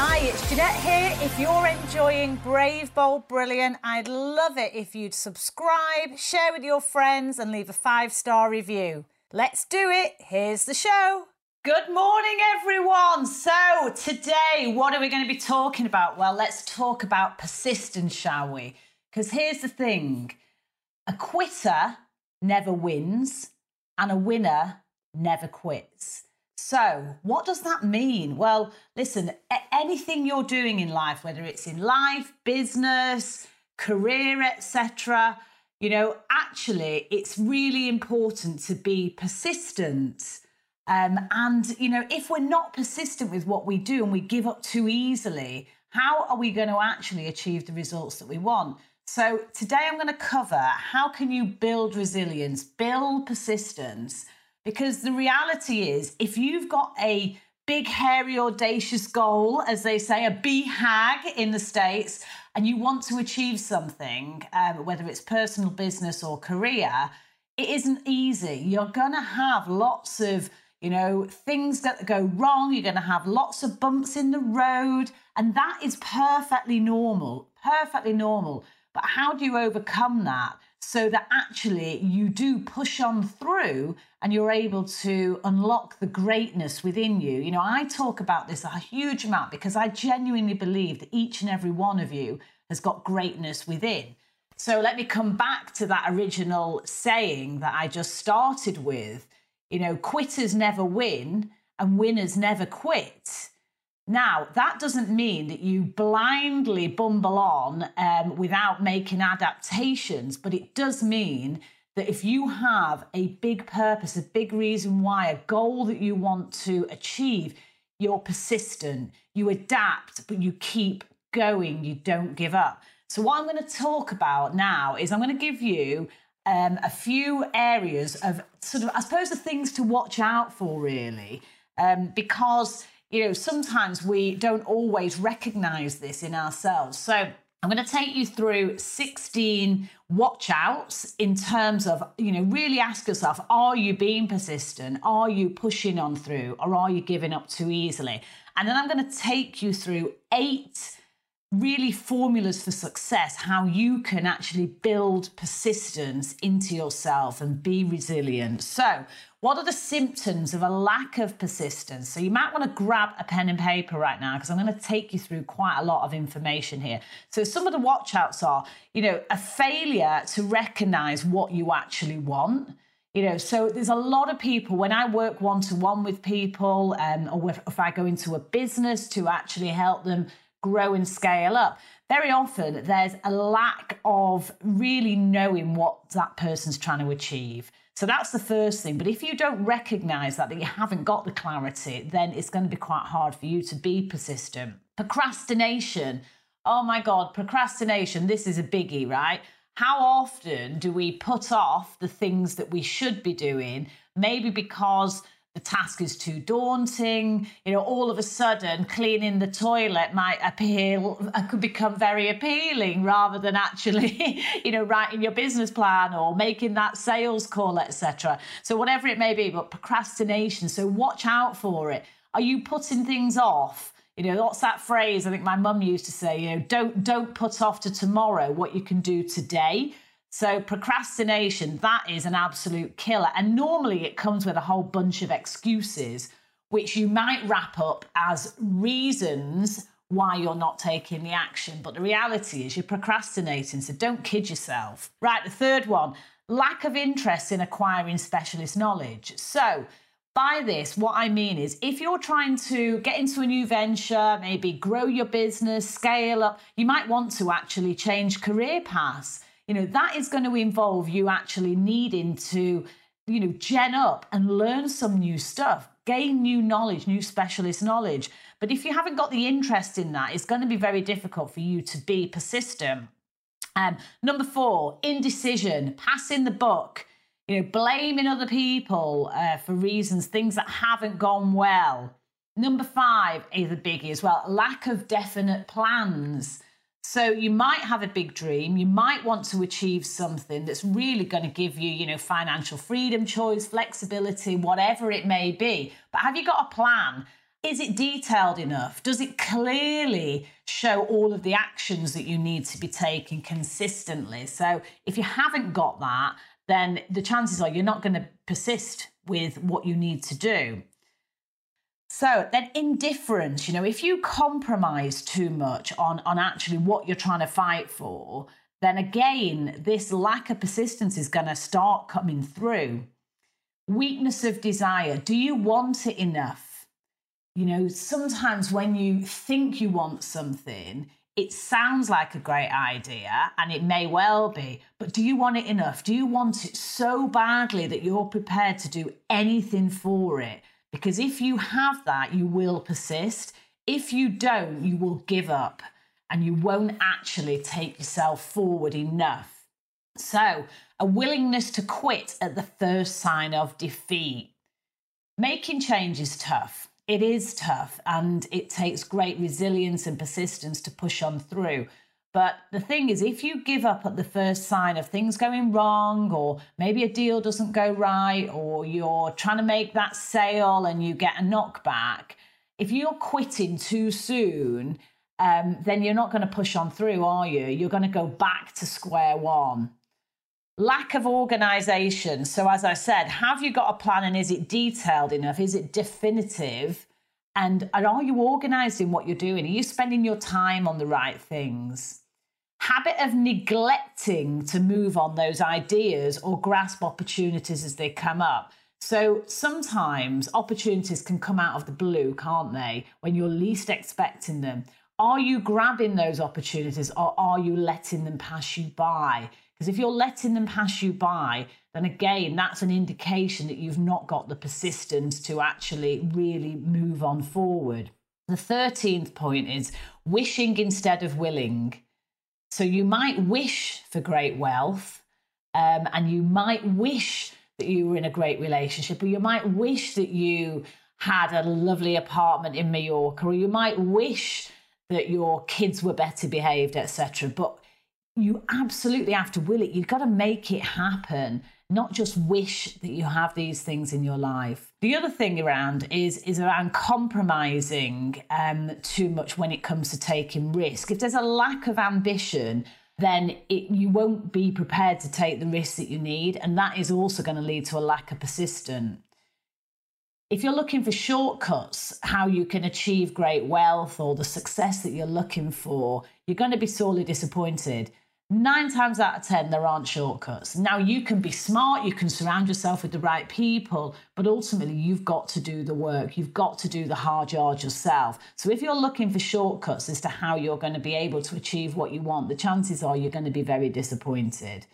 Hi, it's Jeanette here. If you're enjoying Brave, Bold, Brilliant, I'd love it if you'd subscribe, share with your friends, and leave a five star review. Let's do it. Here's the show. Good morning, everyone. So, today, what are we going to be talking about? Well, let's talk about persistence, shall we? Because here's the thing a quitter never wins, and a winner never quits. So, what does that mean? Well, listen, anything you're doing in life, whether it's in life, business, career, etc., you know, actually, it's really important to be persistent. Um, and, you know, if we're not persistent with what we do and we give up too easily, how are we going to actually achieve the results that we want? So, today I'm going to cover how can you build resilience, build persistence because the reality is, if you've got a big, hairy, audacious goal, as they say, a BHAG in the States, and you want to achieve something, um, whether it's personal, business, or career, it isn't easy. You're going to have lots of you know, things that go wrong. You're going to have lots of bumps in the road, and that is perfectly normal, perfectly normal. But how do you overcome that? So that actually you do push on through and you're able to unlock the greatness within you. You know, I talk about this a huge amount because I genuinely believe that each and every one of you has got greatness within. So let me come back to that original saying that I just started with. You know, quitters never win and winners never quit. Now, that doesn't mean that you blindly bumble on um, without making adaptations, but it does mean that if you have a big purpose, a big reason why, a goal that you want to achieve, you're persistent, you adapt, but you keep going, you don't give up. So, what I'm going to talk about now is I'm going to give you um, a few areas of sort of, I suppose, the things to watch out for, really, um, because you know, sometimes we don't always recognize this in ourselves. So I'm going to take you through 16 watch outs in terms of, you know, really ask yourself are you being persistent? Are you pushing on through? Or are you giving up too easily? And then I'm going to take you through eight really formulas for success, how you can actually build persistence into yourself and be resilient. So, what are the symptoms of a lack of persistence? So, you might want to grab a pen and paper right now because I'm going to take you through quite a lot of information here. So, some of the watchouts are, you know, a failure to recognize what you actually want. You know, so there's a lot of people when I work one to one with people, um, or if I go into a business to actually help them grow and scale up. Very often, there's a lack of really knowing what that person's trying to achieve. So that's the first thing. But if you don't recognize that, that you haven't got the clarity, then it's going to be quite hard for you to be persistent. Procrastination. Oh my God, procrastination. This is a biggie, right? How often do we put off the things that we should be doing? Maybe because the task is too daunting. You know, all of a sudden, cleaning the toilet might appeal, uh, could become very appealing rather than actually, you know, writing your business plan or making that sales call, etc. So, whatever it may be, but procrastination. So, watch out for it. Are you putting things off? You know, what's that phrase? I think my mum used to say, you know, don't don't put off to tomorrow what you can do today. So, procrastination, that is an absolute killer. And normally it comes with a whole bunch of excuses, which you might wrap up as reasons why you're not taking the action. But the reality is you're procrastinating. So, don't kid yourself. Right, the third one lack of interest in acquiring specialist knowledge. So, by this, what I mean is if you're trying to get into a new venture, maybe grow your business, scale up, you might want to actually change career paths you know, that is going to involve you actually needing to you know, gen up and learn some new stuff, gain new knowledge, new specialist knowledge. But if you haven't got the interest in that, it's going to be very difficult for you to be persistent. Um, number four, indecision, passing the buck, you know, blaming other people uh, for reasons, things that haven't gone well. Number five is a biggie as well lack of definite plans. So you might have a big dream, you might want to achieve something that's really going to give you, you know, financial freedom, choice, flexibility, whatever it may be. But have you got a plan? Is it detailed enough? Does it clearly show all of the actions that you need to be taking consistently? So if you haven't got that, then the chances are you're not going to persist with what you need to do. So then indifference, you know, if you compromise too much on, on actually what you're trying to fight for, then again, this lack of persistence is going to start coming through. Weakness of desire. Do you want it enough? You know, sometimes when you think you want something, it sounds like a great idea and it may well be, but do you want it enough? Do you want it so badly that you're prepared to do anything for it? Because if you have that, you will persist. If you don't, you will give up and you won't actually take yourself forward enough. So, a willingness to quit at the first sign of defeat. Making change is tough. It is tough and it takes great resilience and persistence to push on through. But the thing is, if you give up at the first sign of things going wrong, or maybe a deal doesn't go right, or you're trying to make that sale and you get a knockback, if you're quitting too soon, um, then you're not going to push on through, are you? You're going to go back to square one. Lack of organization. So, as I said, have you got a plan and is it detailed enough? Is it definitive? And, and are you organized in what you're doing? Are you spending your time on the right things? Habit of neglecting to move on those ideas or grasp opportunities as they come up. So sometimes opportunities can come out of the blue, can't they? When you're least expecting them. Are you grabbing those opportunities or are you letting them pass you by? Because if you're letting them pass you by, then again, that's an indication that you've not got the persistence to actually really move on forward. The 13th point is wishing instead of willing. So you might wish for great wealth um, and you might wish that you were in a great relationship, or you might wish that you had a lovely apartment in Mallorca, or you might wish that your kids were better behaved, etc. But you absolutely have to will it. You've got to make it happen, not just wish that you have these things in your life. The other thing around is is around compromising um, too much when it comes to taking risk. If there's a lack of ambition, then it, you won't be prepared to take the risks that you need, and that is also going to lead to a lack of persistence. If you're looking for shortcuts, how you can achieve great wealth or the success that you're looking for, you're going to be sorely disappointed nine times out of 10, there aren't shortcuts. Now, you can be smart, you can surround yourself with the right people, but ultimately, you've got to do the work. You've got to do the hard yards yourself. So, if you're looking for shortcuts as to how you're going to be able to achieve what you want, the chances are you're going to be very disappointed.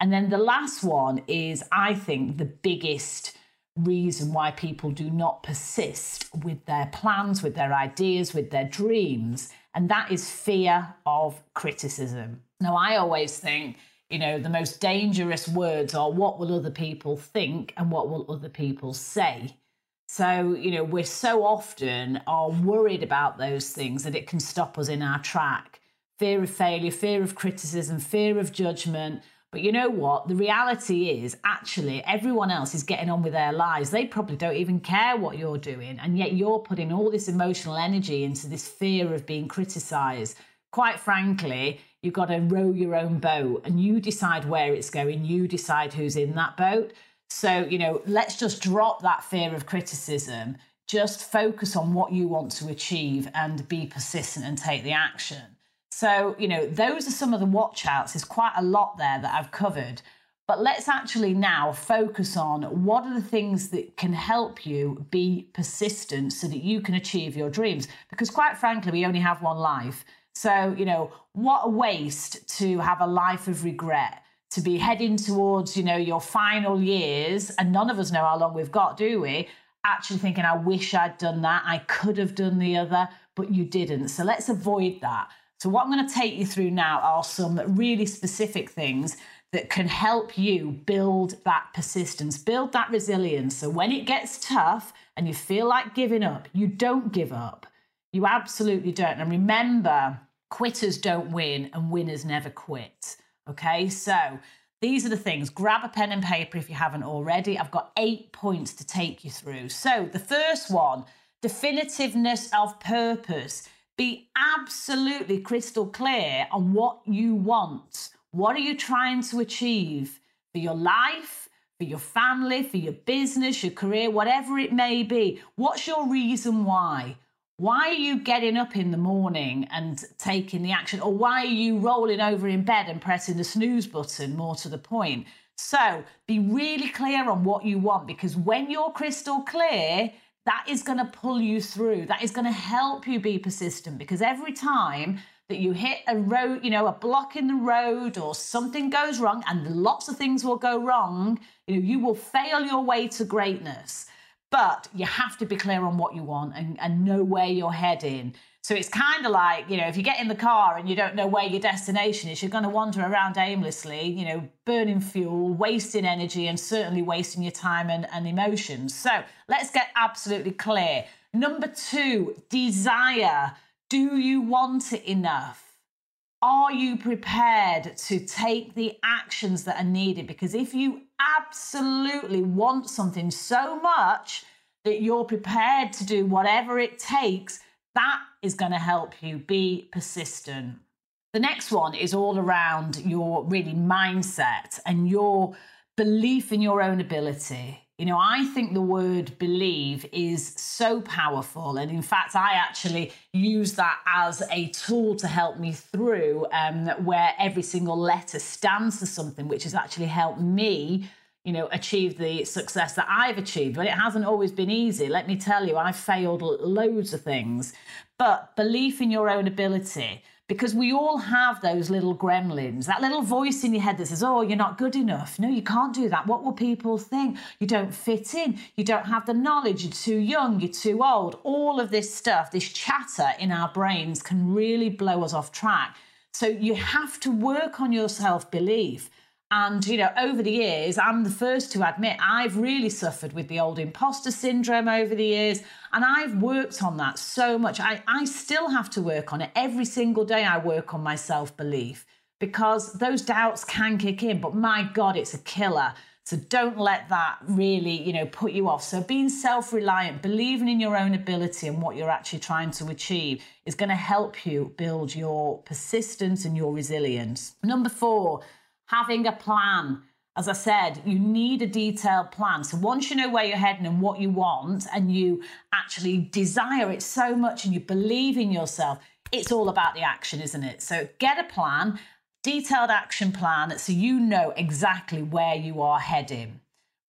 And then the last one is, I think, the biggest reason why people do not persist with their plans, with their ideas, with their dreams, and that is fear of criticism. Now, I always think, you know, the most dangerous words are what will other people think and what will other people say. So, you know, we're so often are worried about those things that it can stop us in our track. Fear of failure, fear of criticism, fear of judgment. But you know what? The reality is actually everyone else is getting on with their lives. They probably don't even care what you're doing. And yet you're putting all this emotional energy into this fear of being criticized. Quite frankly, You've got to row your own boat and you decide where it's going. You decide who's in that boat. So, you know, let's just drop that fear of criticism. Just focus on what you want to achieve and be persistent and take the action. So, you know, those are some of the watch outs. There's quite a lot there that I've covered. But let's actually now focus on what are the things that can help you be persistent so that you can achieve your dreams. Because, quite frankly, we only have one life. So, you know, what a waste to have a life of regret, to be heading towards, you know, your final years, and none of us know how long we've got, do we? Actually thinking, I wish I'd done that. I could have done the other, but you didn't. So let's avoid that. So, what I'm going to take you through now are some really specific things that can help you build that persistence, build that resilience. So, when it gets tough and you feel like giving up, you don't give up. You absolutely don't. And remember, quitters don't win and winners never quit. Okay, so these are the things. Grab a pen and paper if you haven't already. I've got eight points to take you through. So, the first one definitiveness of purpose. Be absolutely crystal clear on what you want. What are you trying to achieve for your life, for your family, for your business, your career, whatever it may be? What's your reason why? Why are you getting up in the morning and taking the action? Or why are you rolling over in bed and pressing the snooze button, more to the point? So be really clear on what you want because when you're crystal clear, that is going to pull you through. That is going to help you be persistent because every time that you hit a road, you know, a block in the road or something goes wrong, and lots of things will go wrong, you know, you will fail your way to greatness but you have to be clear on what you want and, and know where you're heading. So it's kind of like, you know, if you get in the car and you don't know where your destination is, you're going to wander around aimlessly, you know, burning fuel, wasting energy, and certainly wasting your time and, and emotions. So let's get absolutely clear. Number two, desire. Do you want it enough? Are you prepared to take the actions that are needed? Because if you absolutely want something so much that you're prepared to do whatever it takes, that is going to help you be persistent. The next one is all around your really mindset and your belief in your own ability. You know, I think the word believe is so powerful. And in fact, I actually use that as a tool to help me through um, where every single letter stands for something, which has actually helped me you know, achieve the success that I've achieved. But it hasn't always been easy. Let me tell you, I've failed loads of things. But belief in your own ability, because we all have those little gremlins, that little voice in your head that says, Oh, you're not good enough. No, you can't do that. What will people think? You don't fit in. You don't have the knowledge. You're too young. You're too old. All of this stuff, this chatter in our brains can really blow us off track. So you have to work on your self belief. And, you know, over the years, I'm the first to admit I've really suffered with the old imposter syndrome over the years. And I've worked on that so much. I, I still have to work on it. Every single day, I work on my self belief because those doubts can kick in. But my God, it's a killer. So don't let that really, you know, put you off. So being self-reliant, believing in your own ability and what you're actually trying to achieve is going to help you build your persistence and your resilience. Number 4, having a plan. As I said, you need a detailed plan. So once you know where you're heading and what you want, and you actually desire it so much and you believe in yourself, it's all about the action, isn't it? So get a plan, detailed action plan, so you know exactly where you are heading.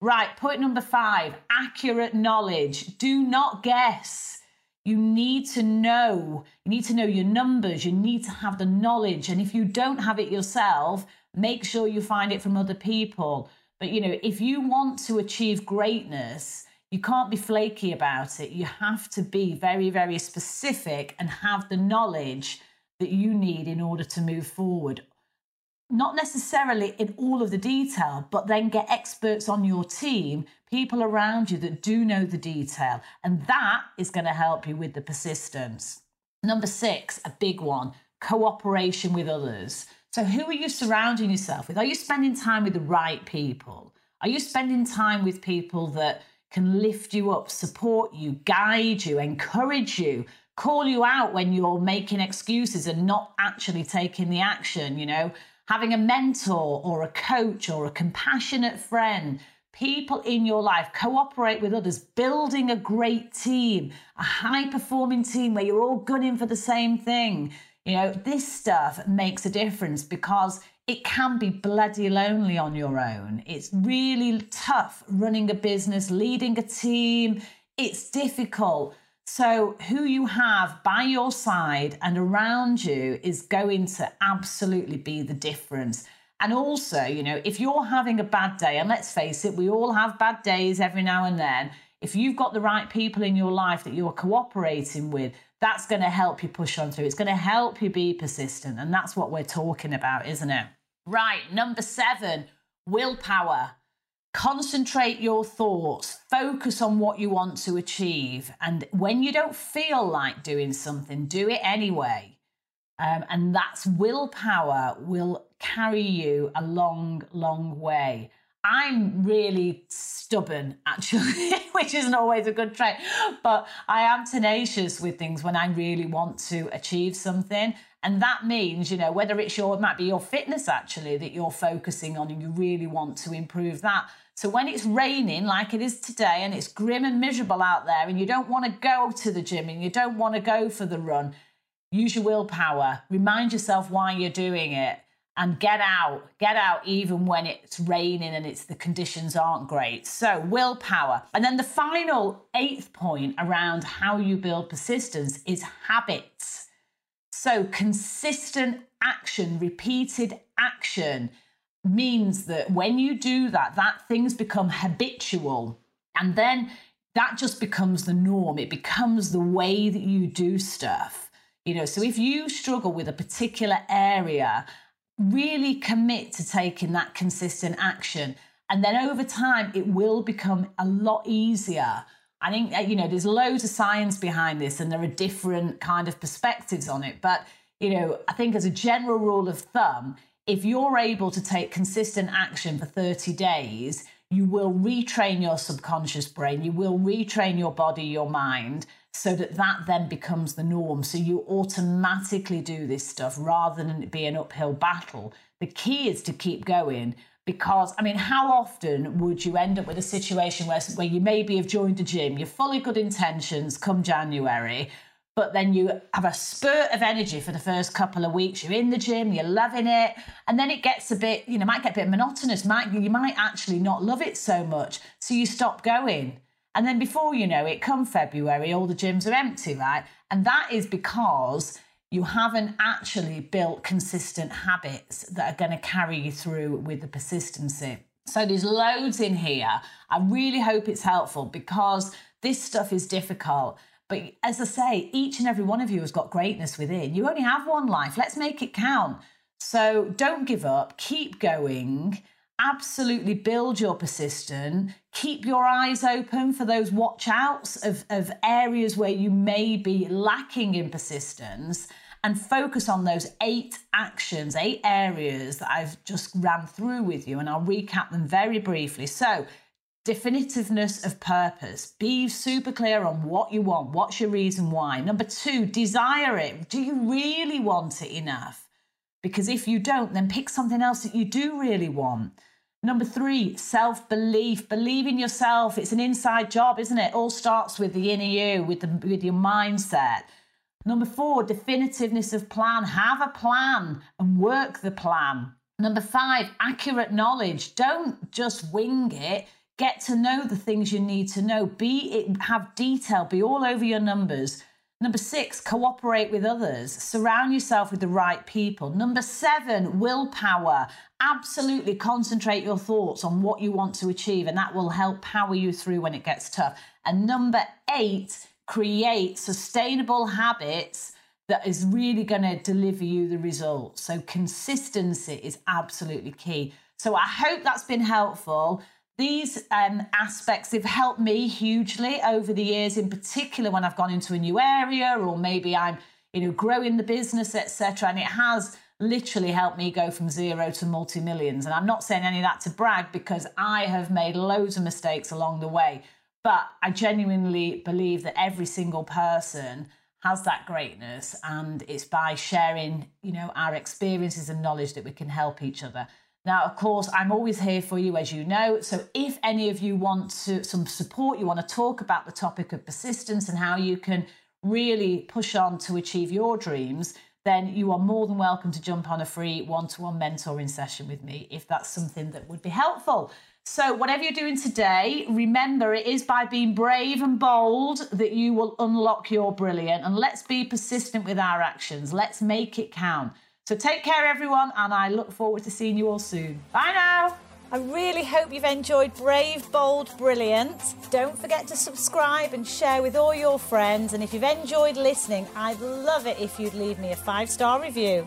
Right, point number five accurate knowledge. Do not guess. You need to know. You need to know your numbers. You need to have the knowledge. And if you don't have it yourself, make sure you find it from other people. But you know, if you want to achieve greatness, you can't be flaky about it. You have to be very, very specific and have the knowledge that you need in order to move forward. Not necessarily in all of the detail, but then get experts on your team, people around you that do know the detail. And that is going to help you with the persistence. Number six, a big one cooperation with others. So, who are you surrounding yourself with? Are you spending time with the right people? Are you spending time with people that can lift you up, support you, guide you, encourage you, call you out when you're making excuses and not actually taking the action? You know, having a mentor or a coach or a compassionate friend, people in your life, cooperate with others, building a great team, a high performing team where you're all gunning for the same thing. You know, this stuff makes a difference because it can be bloody lonely on your own. It's really tough running a business, leading a team. It's difficult. So, who you have by your side and around you is going to absolutely be the difference. And also, you know, if you're having a bad day, and let's face it, we all have bad days every now and then. If you've got the right people in your life that you're cooperating with, that's going to help you push on through. It's going to help you be persistent. And that's what we're talking about, isn't it? Right. Number seven, willpower. Concentrate your thoughts, focus on what you want to achieve. And when you don't feel like doing something, do it anyway. Um, and that's willpower will carry you a long, long way. I'm really stubborn, actually, which isn't always a good trait, but I am tenacious with things when I really want to achieve something. And that means, you know, whether it's your, it might be your fitness actually that you're focusing on and you really want to improve that. So when it's raining like it is today and it's grim and miserable out there and you don't want to go to the gym and you don't want to go for the run, use your willpower. Remind yourself why you're doing it and get out. Get out even when it's raining and it's the conditions aren't great. So, willpower. And then the final eighth point around how you build persistence is habits. So, consistent action, repeated action means that when you do that, that things become habitual. And then that just becomes the norm. It becomes the way that you do stuff. You know, so if you struggle with a particular area, really commit to taking that consistent action. And then over time, it will become a lot easier. I think, uh, you know, there's loads of science behind this and there are different kind of perspectives on it. But, you know, I think as a general rule of thumb, if you're able to take consistent action for 30 days, you will retrain your subconscious brain, you will retrain your body, your mind, so that that then becomes the norm. So you automatically do this stuff rather than it be an uphill battle. The key is to keep going because, I mean, how often would you end up with a situation where, where you maybe have joined a gym, you're fully good intentions come January, but then you have a spurt of energy for the first couple of weeks. You're in the gym, you're loving it, and then it gets a bit, you know, might get a bit monotonous. Might you might actually not love it so much, so you stop going. And then before you know it, come February, all the gyms are empty, right? And that is because you haven't actually built consistent habits that are going to carry you through with the persistency. So there's loads in here. I really hope it's helpful because this stuff is difficult. But as I say, each and every one of you has got greatness within. You only have one life. Let's make it count. So don't give up, keep going absolutely build your persistence. Keep your eyes open for those watch outs of, of areas where you may be lacking in persistence and focus on those eight actions, eight areas that I've just ran through with you. And I'll recap them very briefly. So, definitiveness of purpose. Be super clear on what you want. What's your reason why? Number two, desire it. Do you really want it enough? Because if you don't, then pick something else that you do really want. Number three, self belief. Believe in yourself. It's an inside job, isn't it? All starts with the inner you, with, the, with your mindset. Number four, definitiveness of plan. Have a plan and work the plan. Number five, accurate knowledge. Don't just wing it. Get to know the things you need to know. Be it, have detail. Be all over your numbers. Number six, cooperate with others. Surround yourself with the right people. Number seven, willpower. Absolutely concentrate your thoughts on what you want to achieve, and that will help power you through when it gets tough. And number eight, create sustainable habits that is really going to deliver you the results. So, consistency is absolutely key. So, I hope that's been helpful. These um, aspects have helped me hugely over the years, in particular when I've gone into a new area or maybe I'm, you know, growing the business, etc. And it has literally helped me go from zero to multi millions. And I'm not saying any of that to brag because I have made loads of mistakes along the way. But I genuinely believe that every single person has that greatness and it's by sharing you know our experiences and knowledge that we can help each other now, of course, I'm always here for you, as you know. So, if any of you want to, some support, you want to talk about the topic of persistence and how you can really push on to achieve your dreams, then you are more than welcome to jump on a free one to one mentoring session with me if that's something that would be helpful. So, whatever you're doing today, remember it is by being brave and bold that you will unlock your brilliant. And let's be persistent with our actions. Let's make it count. So take care, everyone, and I look forward to seeing you all soon. Bye now. I really hope you've enjoyed Brave, Bold, Brilliant. Don't forget to subscribe and share with all your friends. And if you've enjoyed listening, I'd love it if you'd leave me a five star review.